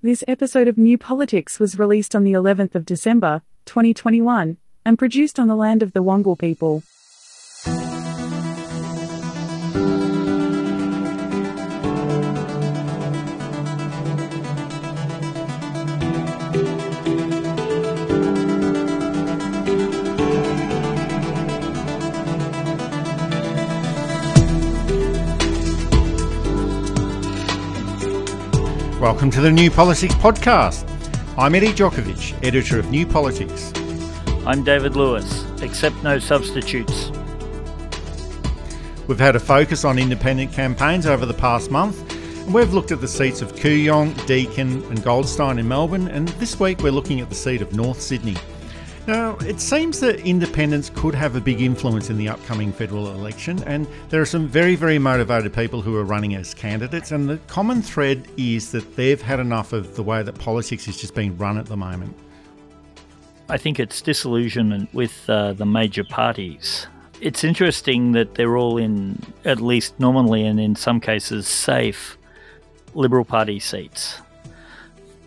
This episode of New Politics was released on the 11th of December, 2021, and produced on the land of the Wangal people. Welcome to the New Politics Podcast. I'm Eddie Djokovic, editor of New Politics. I'm David Lewis, accept no substitutes. We've had a focus on independent campaigns over the past month, and we've looked at the seats of Kooyong, Deakin, and Goldstein in Melbourne, and this week we're looking at the seat of North Sydney. Now, it seems that independents could have a big influence in the upcoming federal election, and there are some very, very motivated people who are running as candidates. And the common thread is that they've had enough of the way that politics is just being run at the moment. I think it's disillusionment with uh, the major parties. It's interesting that they're all in, at least nominally and in some cases, safe Liberal Party seats.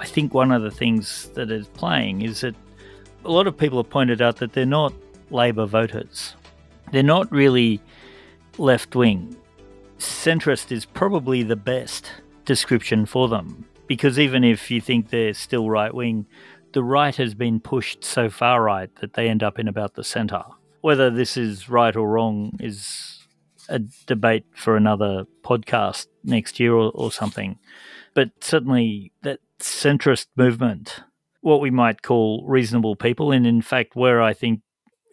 I think one of the things that is playing is that a lot of people have pointed out that they're not Labor voters. They're not really left wing. Centrist is probably the best description for them because even if you think they're still right wing, the right has been pushed so far right that they end up in about the centre. Whether this is right or wrong is a debate for another podcast next year or, or something. But certainly that centrist movement what we might call reasonable people, and in fact, where I think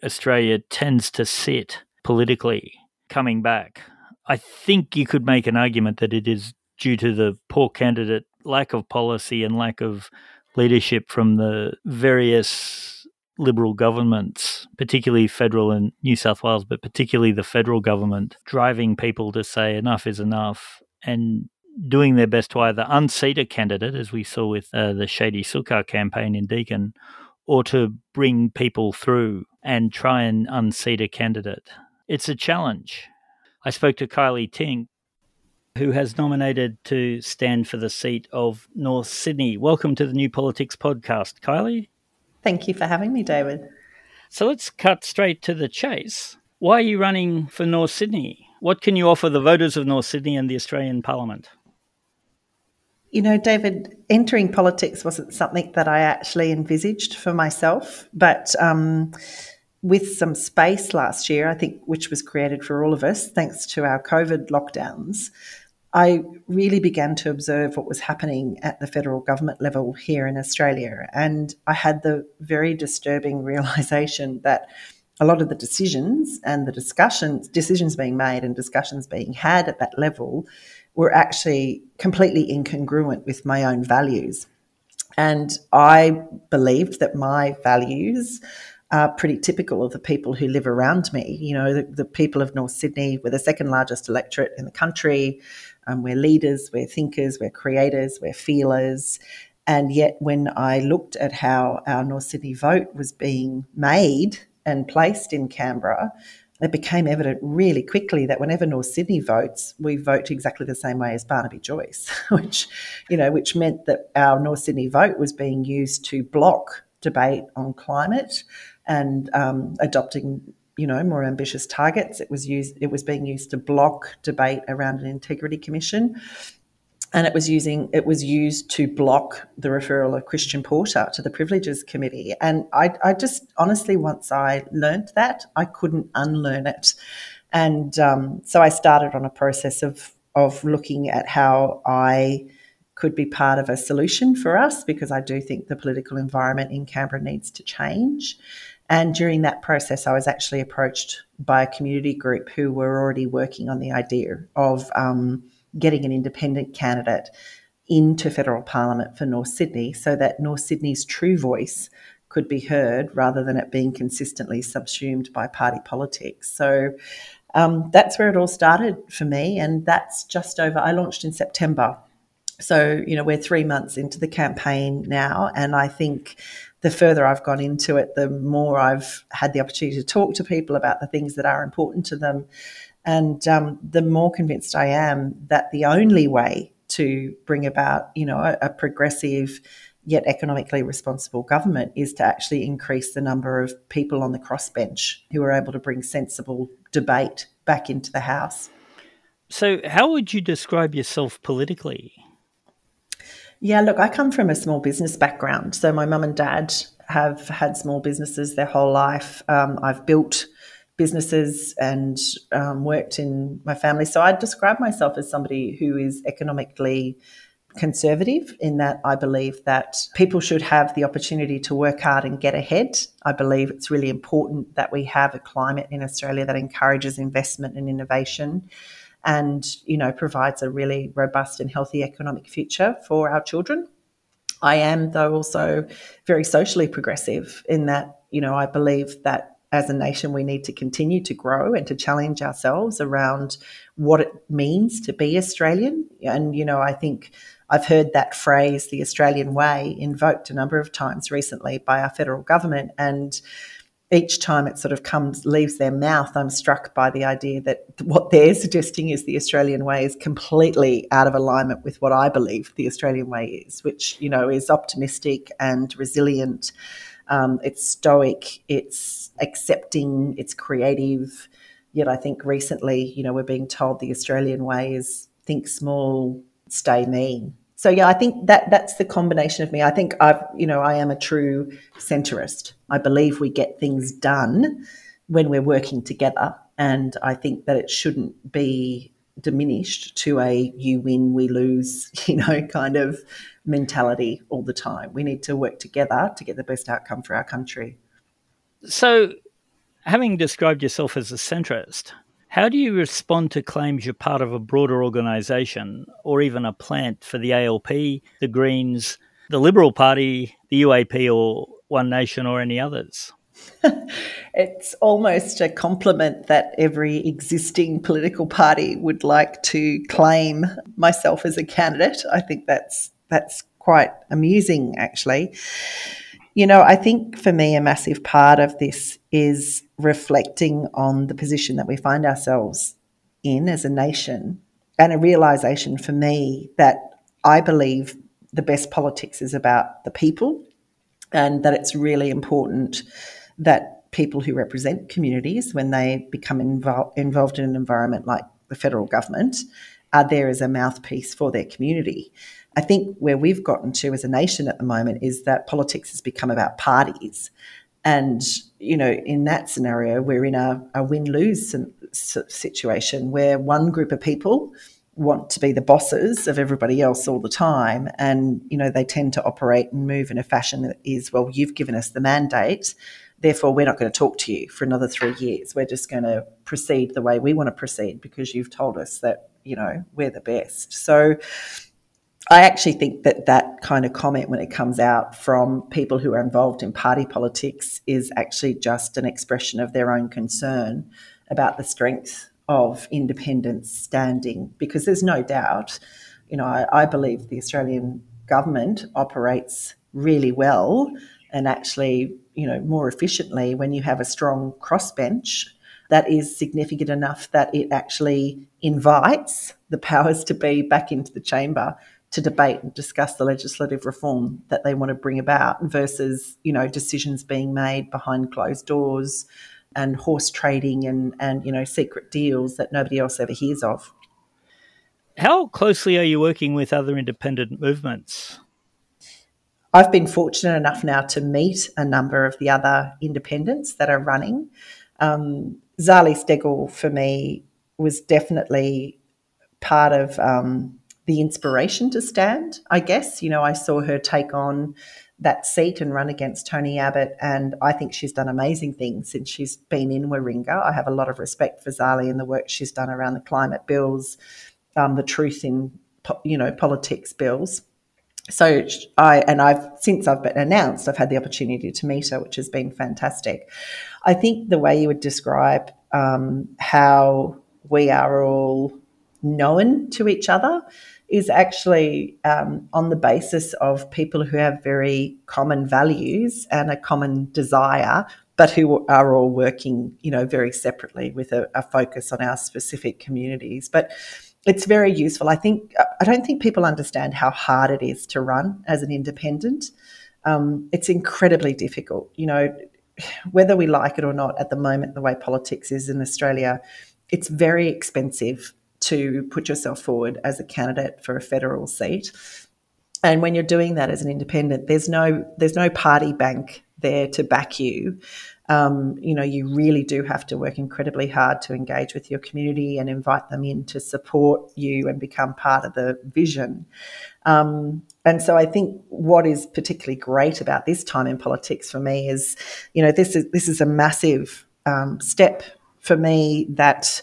Australia tends to sit politically coming back. I think you could make an argument that it is due to the poor candidate, lack of policy, and lack of leadership from the various Liberal governments, particularly federal and New South Wales, but particularly the federal government, driving people to say enough is enough and doing their best to either unseat a candidate, as we saw with uh, the Shady Sukkar campaign in Deakin, or to bring people through and try and unseat a candidate. It's a challenge. I spoke to Kylea Tink, who has nominated to stand for the seat of North Sydney. Welcome to the New Politics podcast, Kylea. Thank you for having me, David. So let's cut straight to the chase. Why are you running for North Sydney? What can you offer the voters of North Sydney and the Australian Parliament? You know, David, entering politics wasn't something that I actually envisaged for myself, but um, with some space last year, I think, which was created for all of us thanks to our COVID lockdowns, I really began to observe what was happening at the federal government level here in Australia. And I had the very disturbing realization that a lot of the decisions and the discussions, decisions being made and discussions being had at that level were actually completely incongruent with my own values. And I believed that my values are pretty typical of the people who live around me. You know, the, the people of North Sydney, we're the second largest electorate in the country. Um, we're leaders, we're thinkers, we're creators, we're feelers. And yet, when I looked at how our North Sydney vote was being made and placed in Canberra, it became evident really quickly that whenever North Sydney votes, we vote exactly the same way as Barnaby Joyce, which, you know, which meant that our North Sydney vote was being used to block debate on climate and um, adopting, you know, more ambitious targets. It was used. It was being used to block debate around an integrity commission and it was using it was used to block the referral of Christian Porter to the Privileges Committee. And I, I just honestly, once I learned that, I couldn't unlearn it. And um, so I started on a process of of looking at how I could be part of a solution for us because I do think the political environment in Canberra needs to change. And during that process, I was actually approached by a community group who were already working on the idea of um, getting an independent candidate into federal parliament for North Sydney so that North Sydney's true voice could be heard rather than it being consistently subsumed by party politics. So um, that's where it all started for me. And that's just over, I launched in September. So, you know, we're three months into the campaign now. And I think the further I've gone into it, the more I've had the opportunity to talk to people about the things that are important to them and um, the more convinced I am that the only way to bring about, you know, a, a progressive yet economically responsible government is to actually increase the number of people on the crossbench who are able to bring sensible debate back into the House. So, how would you describe yourself politically? Yeah, look, I come from a small business background. So, my mum and dad have had small businesses their whole life. Um, I've built businesses and um, worked in my family. So, I describe myself as somebody who is economically conservative in that I believe that people should have the opportunity to work hard and get ahead. I believe it's really important that we have a climate in Australia that encourages investment and innovation and you know provides a really robust and healthy economic future for our children. I am though also very socially progressive in that you know I believe that as a nation, we need to continue to grow and to challenge ourselves around what it means to be Australian. And, you know, I think I've heard that phrase, the Australian way, invoked a number of times recently by our federal government. And each time it sort of comes, leaves their mouth, I'm struck by the idea that what they're suggesting is the Australian way is completely out of alignment with what I believe the Australian way is, which, you know, is optimistic and resilient. Um, it's stoic, it's accepting, it's creative. Yet I think recently, you know, we're being told the Australian way is think small, stay mean. So yeah, I think that that's the combination of me. I think I've, you know, I am a true centrist. I believe we get things done when we're working together, and I think that it shouldn't be diminished to a you win, we lose, you know, kind of mentality all the time. We need to work together to get the best outcome for our country. So, having described yourself as a centrist, how do you respond to claims you're part of a broader organisation or even a plant for the ALP, the Greens, the Liberal Party, the UAP, or One Nation, or any others? it's almost a compliment that every existing political party would like to claim myself as a candidate. I think that's that's quite amusing, actually. You know, I think for me, a massive part of this is reflecting on the position that we find ourselves in as a nation and a realization for me that I believe the best politics is about the people and that it's really important that people who represent communities, when they become invo- involved in an environment like the federal government, are there as a mouthpiece for their community. I think where we've gotten to as a nation at the moment is that politics has become about parties. And, you know, in that scenario, we're in a, a win lose situation where one group of people want to be the bosses of everybody else all the time. And, you know, they tend to operate and move in a fashion that is, well, you've given us the mandate. Therefore, we're not going to talk to you for another three years. We're just going to proceed the way we want to proceed because you've told us that, you know, we're the best. So, I actually think that that kind of comment, when it comes out from people who are involved in party politics, is actually just an expression of their own concern about the strength of independence standing. Because there's no doubt, you know, I, I believe the Australian government operates really well and actually, you know, more efficiently when you have a strong crossbench that is significant enough that it actually invites the powers to be back into the chamber to debate and discuss the legislative reform that they want to bring about versus, you know, decisions being made behind closed doors and horse trading and, and you know, secret deals that nobody else ever hears of. How closely are you working with other independent movements? I've been fortunate enough now to meet a number of the other independents that are running. Um, Zali Steggall, for me, was definitely part of um, the inspiration to stand, I guess. You know, I saw her take on that seat and run against Tony Abbott, and I think she's done amazing things since she's been in Warringah. I have a lot of respect for Zali and the work she's done around the climate bills, um, the truth in you know politics bills. So I and I've since I've been announced, I've had the opportunity to meet her, which has been fantastic. I think the way you would describe um, how we are all known to each other is actually um, on the basis of people who have very common values and a common desire, but who are all working, you know, very separately with a, a focus on our specific communities. But it's very useful. I think I don't think people understand how hard it is to run as an independent. Um, it's incredibly difficult. You know, whether we like it or not, at the moment, the way politics is in Australia, it's very expensive to put yourself forward as a candidate for a federal seat. And when you're doing that as an independent, there's no there's no party bank there to back you. Um, you know, you really do have to work incredibly hard to engage with your community and invite them in to support you and become part of the vision. Um, and so I think what is particularly great about this time in politics for me is, you know, this is this is a massive um, step for me that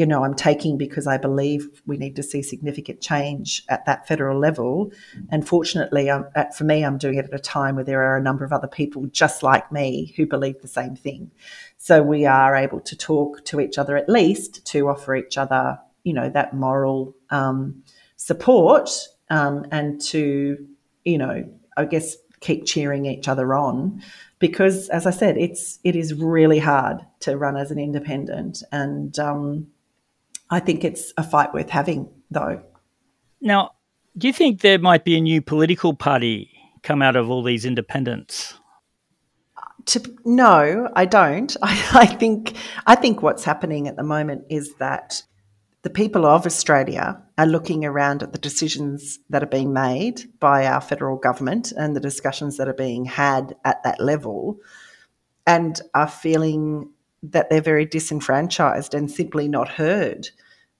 you know I'm taking because I believe we need to see significant change at that federal level. And fortunately, I'm, at, for me, I'm doing it at a time where there are a number of other people just like me who believe the same thing. So we are able to talk to each other at least to offer each other, you know, that moral um, support um, and to, you know, I guess keep cheering each other on because as I said, it's it is really hard to run as an independent, and um, I think it's a fight worth having, though. Now, do you think there might be a new political party come out of all these independents? To, no, I don't. I, I think I think what's happening at the moment is that the people of Australia are looking around at the decisions that are being made by our federal government and the discussions that are being had at that level and are feeling that they're very disenfranchised and simply not heard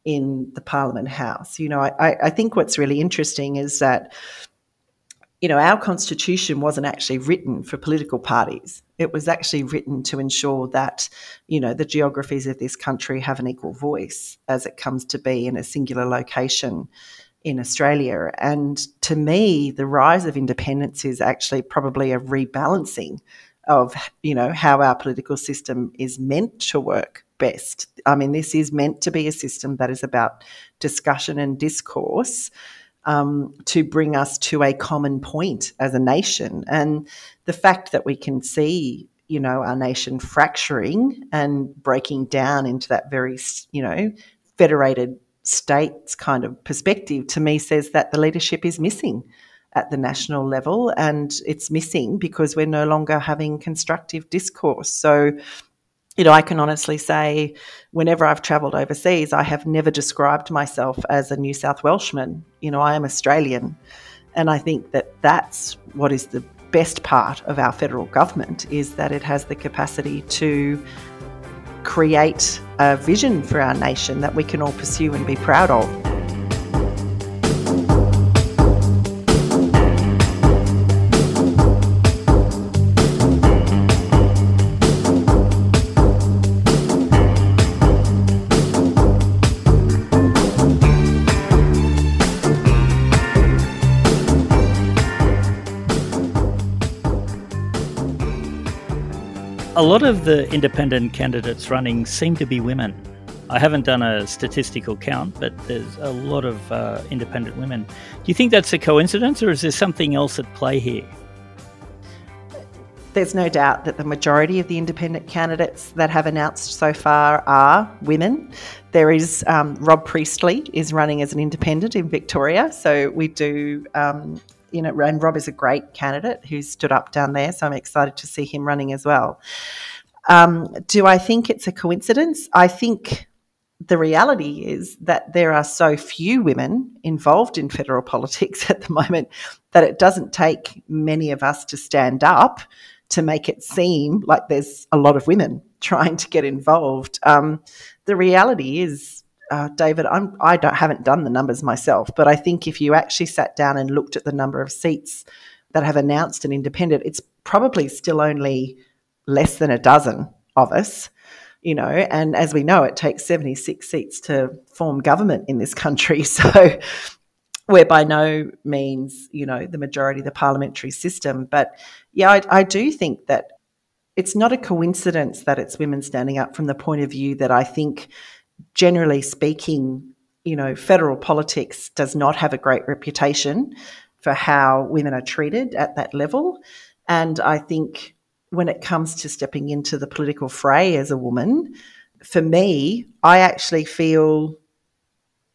in the Parliament House. You know, I, I think what's really interesting is that you know, our constitution wasn't actually written for political parties. It was actually written to ensure that, you know, the geographies of this country have an equal voice as it comes to be in a singular location in Australia. And to me, the rise of independence is actually probably a rebalancing of, you know, how our political system is meant to work best. I mean, this is meant to be a system that is about discussion and discourse um, to bring us to a common point as a nation. And the fact that we can see, you know, our nation fracturing and breaking down into that very, you know, federated states kind of perspective to me says that the leadership is missing at the national level and it's missing because we're no longer having constructive discourse. So you know, I can honestly say, whenever I've travelled overseas, I have never described myself as a New South Welshman. You know, I am Australian. And I think that that's what is the best part of our federal government is that it has the capacity to create a vision for our nation that we can all pursue and be proud of. A lot of the independent candidates running seem to be women. I haven't done a statistical count, but there's a lot of uh, independent women. Do you think that's a coincidence, or is there something else at play here? There's no doubt that the majority of the independent candidates that have announced so far are women. There is um, Rob Priestly is running as an independent in Victoria, so we do um, you know, and Rob is a great candidate who stood up down there, so I'm excited to see him running as well. Um, do I think it's a coincidence? I think the reality is that there are so few women involved in federal politics at the moment that it doesn't take many of us to stand up to make it seem like there's a lot of women trying to get involved. Um, the reality is uh, David, I'm, I don't, haven't done the numbers myself, but I think if you actually sat down and looked at the number of seats that have announced an independent, it's probably still only less than a dozen of us, you know. And as we know, it takes 76 seats to form government in this country. So we're by no means, you know, the majority of the parliamentary system. But yeah, I, I do think that it's not a coincidence that it's women standing up from the point of view that I think generally speaking, you know, federal politics does not have a great reputation for how women are treated at that level. And I think when it comes to stepping into the political fray as a woman, for me, I actually feel,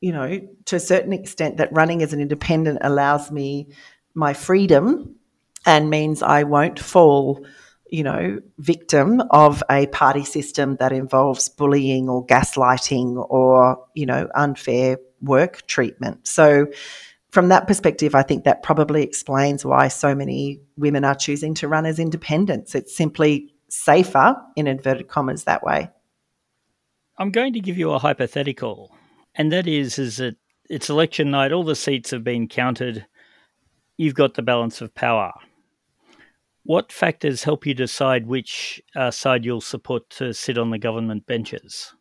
you know, to a certain extent, that running as an independent allows me my freedom and means I won't fall, you know, victim of a party system that involves bullying or gaslighting or, you know, unfair work treatment. So, from that perspective, I think that probably explains why so many women are choosing to run as independents. It's simply safer, in inverted commas, that way. I'm going to give you a hypothetical, and that is, is that it's election night, all the seats have been counted, you've got the balance of power. What factors help you decide which uh, side you'll support to sit on the government benches?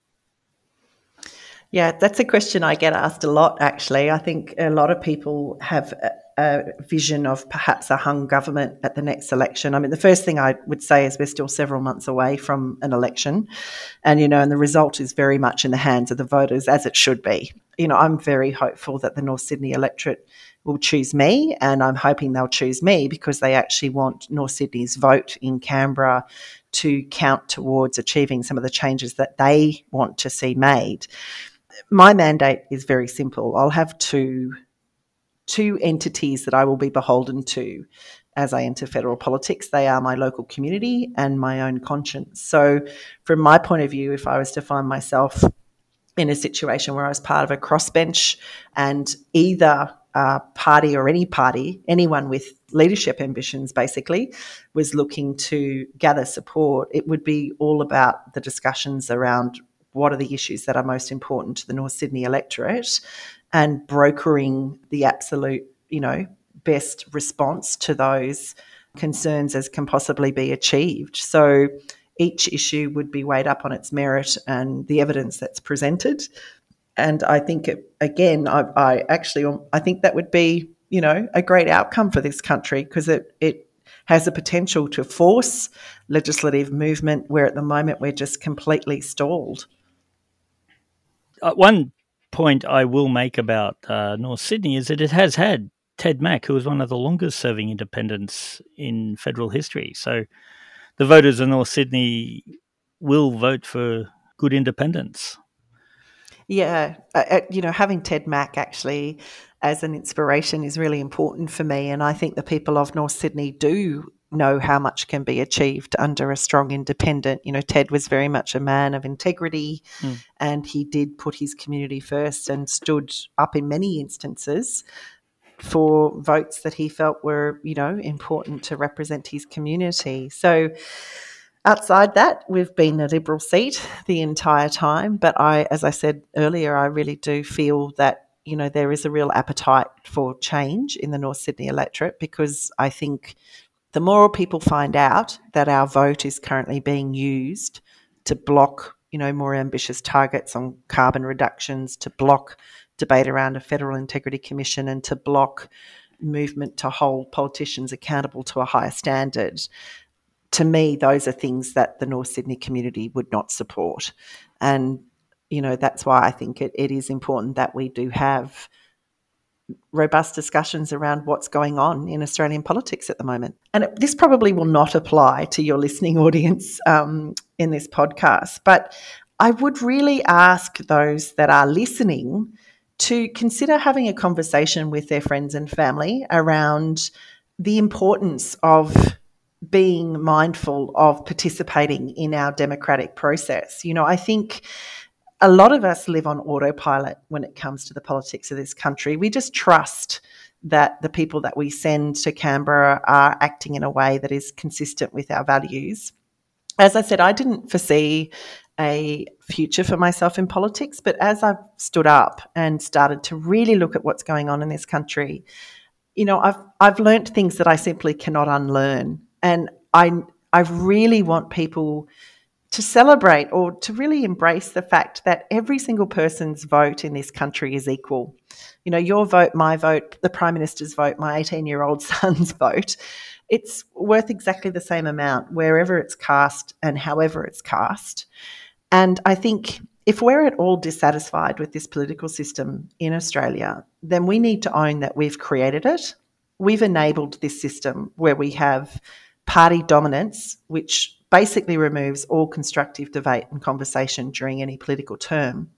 Yeah, that's a question I get asked a lot, actually. I think a lot of people have a, vision of perhaps a hung government at the next election. I mean, the first thing I would say is we're still several months away from an election. And, you know, and the result is very much in the hands of the voters, as it should be. You know, I'm very hopeful that the North Sydney electorate will choose me, and I'm hoping they'll choose me because they actually want North Sydney's vote in Canberra to count towards achieving some of the changes that they want to see made my mandate is very simple. I'll have two two entities that I will be beholden to as I enter federal politics. They are my local community and my own conscience. So, from my point of view, if I was to find myself in a situation where I was part of a crossbench and either uh, party or any party, anyone with leadership ambitions basically, was looking to gather support, it would be all about the discussions around what are the issues that are most important to the North Sydney electorate and brokering the absolute, you know, best response to those concerns as can possibly be achieved. So each issue would be weighed up on its merit and the evidence that's presented. And I think, it, again, I, I actually, I think that would be, you know, a great outcome for this country because it, it has the potential to force legislative movement where at the moment we're just completely stalled one point I will make about uh, North Sydney is that it has had Ted Mack, who was one of the longest serving independents in federal history. So the voters of North Sydney will vote for good independence. Yeah, uh, uh, you know, having Ted Mack actually as an inspiration is really important for me. And I think the people of North Sydney do know how much can be achieved under a strong independent. You know, Ted was very much a man of integrity mm. and he did put his community first and stood up in many instances for votes that he felt were, you know, important to represent his community. So outside that, we've been a Liberal seat the entire time. But I, as I said earlier, I really do feel that you know, there is a real appetite for change in the North Sydney electorate because I think the more people find out that our vote is currently being used to block, you know, more ambitious targets on carbon reductions, to block debate around a federal integrity commission, and to block movement to hold politicians accountable to a higher standard. To me, those are things that the North Sydney community would not support. And, you know, that's why I think it, it is important that we do have robust discussions around what's going on in Australian politics at the moment. And it, this probably will not apply to your listening audience um, in this podcast, but I would really ask those that are listening to consider having a conversation with their friends and family around the importance of being mindful of participating in our democratic process. You know, I think a lot of us live on autopilot when it comes to the politics of this country. We just trust that the people that we send to Canberra are acting in a way that is consistent with our values. As I said, I didn't foresee a future for myself in politics, but as I've stood up and started to really look at what's going on in this country, you know, I've I've learnt things that I simply cannot unlearn, and I I really want people to celebrate or to really embrace the fact that every single person's vote in this country is equal. You know, your vote, my vote, the Prime Minister's vote, my 18 year old son's vote, it's worth exactly the same amount wherever it's cast and however it's cast. And I think if we're at all dissatisfied with this political system in Australia, then we need to own that we've created it. We've enabled this system where we have party dominance, which basically removes all constructive debate and conversation during any political term.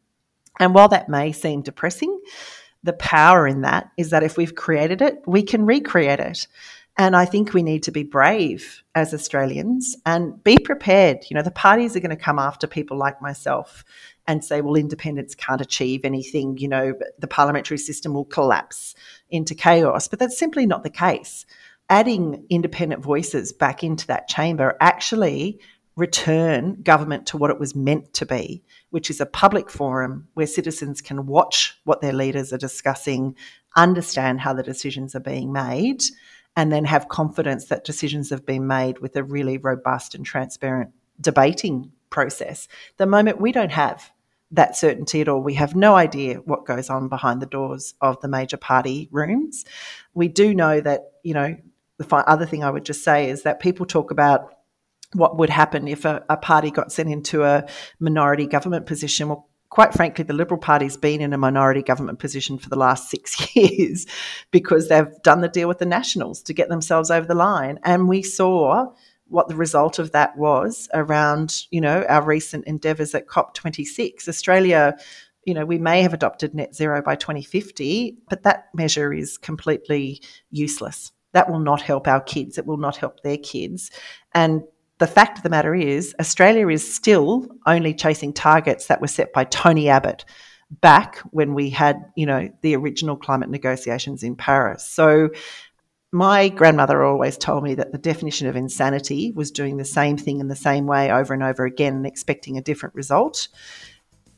And while that may seem depressing, the power in that is that if we've created it, we can recreate it. And I think we need to be brave as Australians and be prepared. You know, the parties are going to come after people like myself and say, well, independents can't achieve anything. You know, the parliamentary system will collapse into chaos. But that's simply not the case. Adding independent voices back into that chamber actually return government to what it was meant to be, which is a public forum where citizens can watch what their leaders are discussing, understand how the decisions are being made, and then have confidence that decisions have been made with a really robust and transparent debating process. The moment we don't have that certainty at all. We have no idea what goes on behind the doors of the major party rooms. We do know that, you know, the other thing I would just say is that people talk about what would happen if a, a party got sent into a minority government position. Well, quite frankly, the Liberal Party's been in a minority government position for the last six years because they've done the deal with the Nationals to get themselves over the line. And we saw what the result of that was around, you know, our recent endeavours at COP26. Australia, you know, we may have adopted net zero by 2050, but that measure is completely useless. That will not help our kids. It will not help their kids. And the fact of the matter is, Australia is still only chasing targets that were set by Tony Abbott back when we had, you know, the original climate negotiations in Paris. So my grandmother always told me that the definition of insanity was doing the same thing in the same way over and over again and expecting a different result.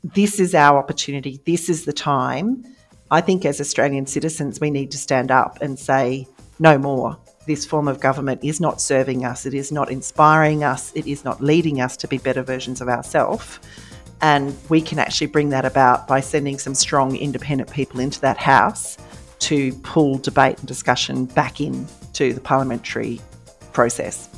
This is our opportunity. This is the time. I think as Australian citizens, we need to stand up and say, no more this form of government is not serving us, it is not inspiring us, it is not leading us to be better versions of ourselves. And we can actually bring that about by sending some strong independent people into that house to pull debate and discussion back into the parliamentary process.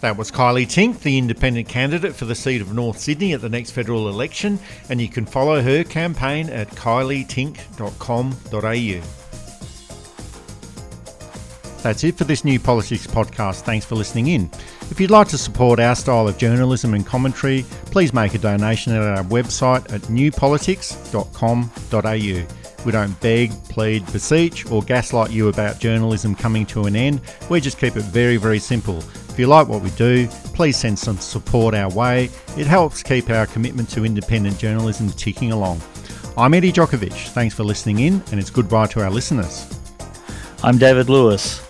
That was Kylea Tink, the independent candidate for the seat of North Sydney at the next federal election, and you can follow her campaign at kyleatink.com.au. That's it for this new politics podcast. Thanks for listening in. If you'd like to support our style of journalism and commentary, please make a donation at our website at newpolitics.com.au. We don't beg, plead, beseech, or gaslight you about journalism coming to an end. We just keep it very, very simple. If you like what we do, please send some support our way. It helps keep our commitment to independent journalism ticking along. I'm Eddie Djokovic. Thanks for listening in, and it's goodbye to our listeners. I'm David Lewis.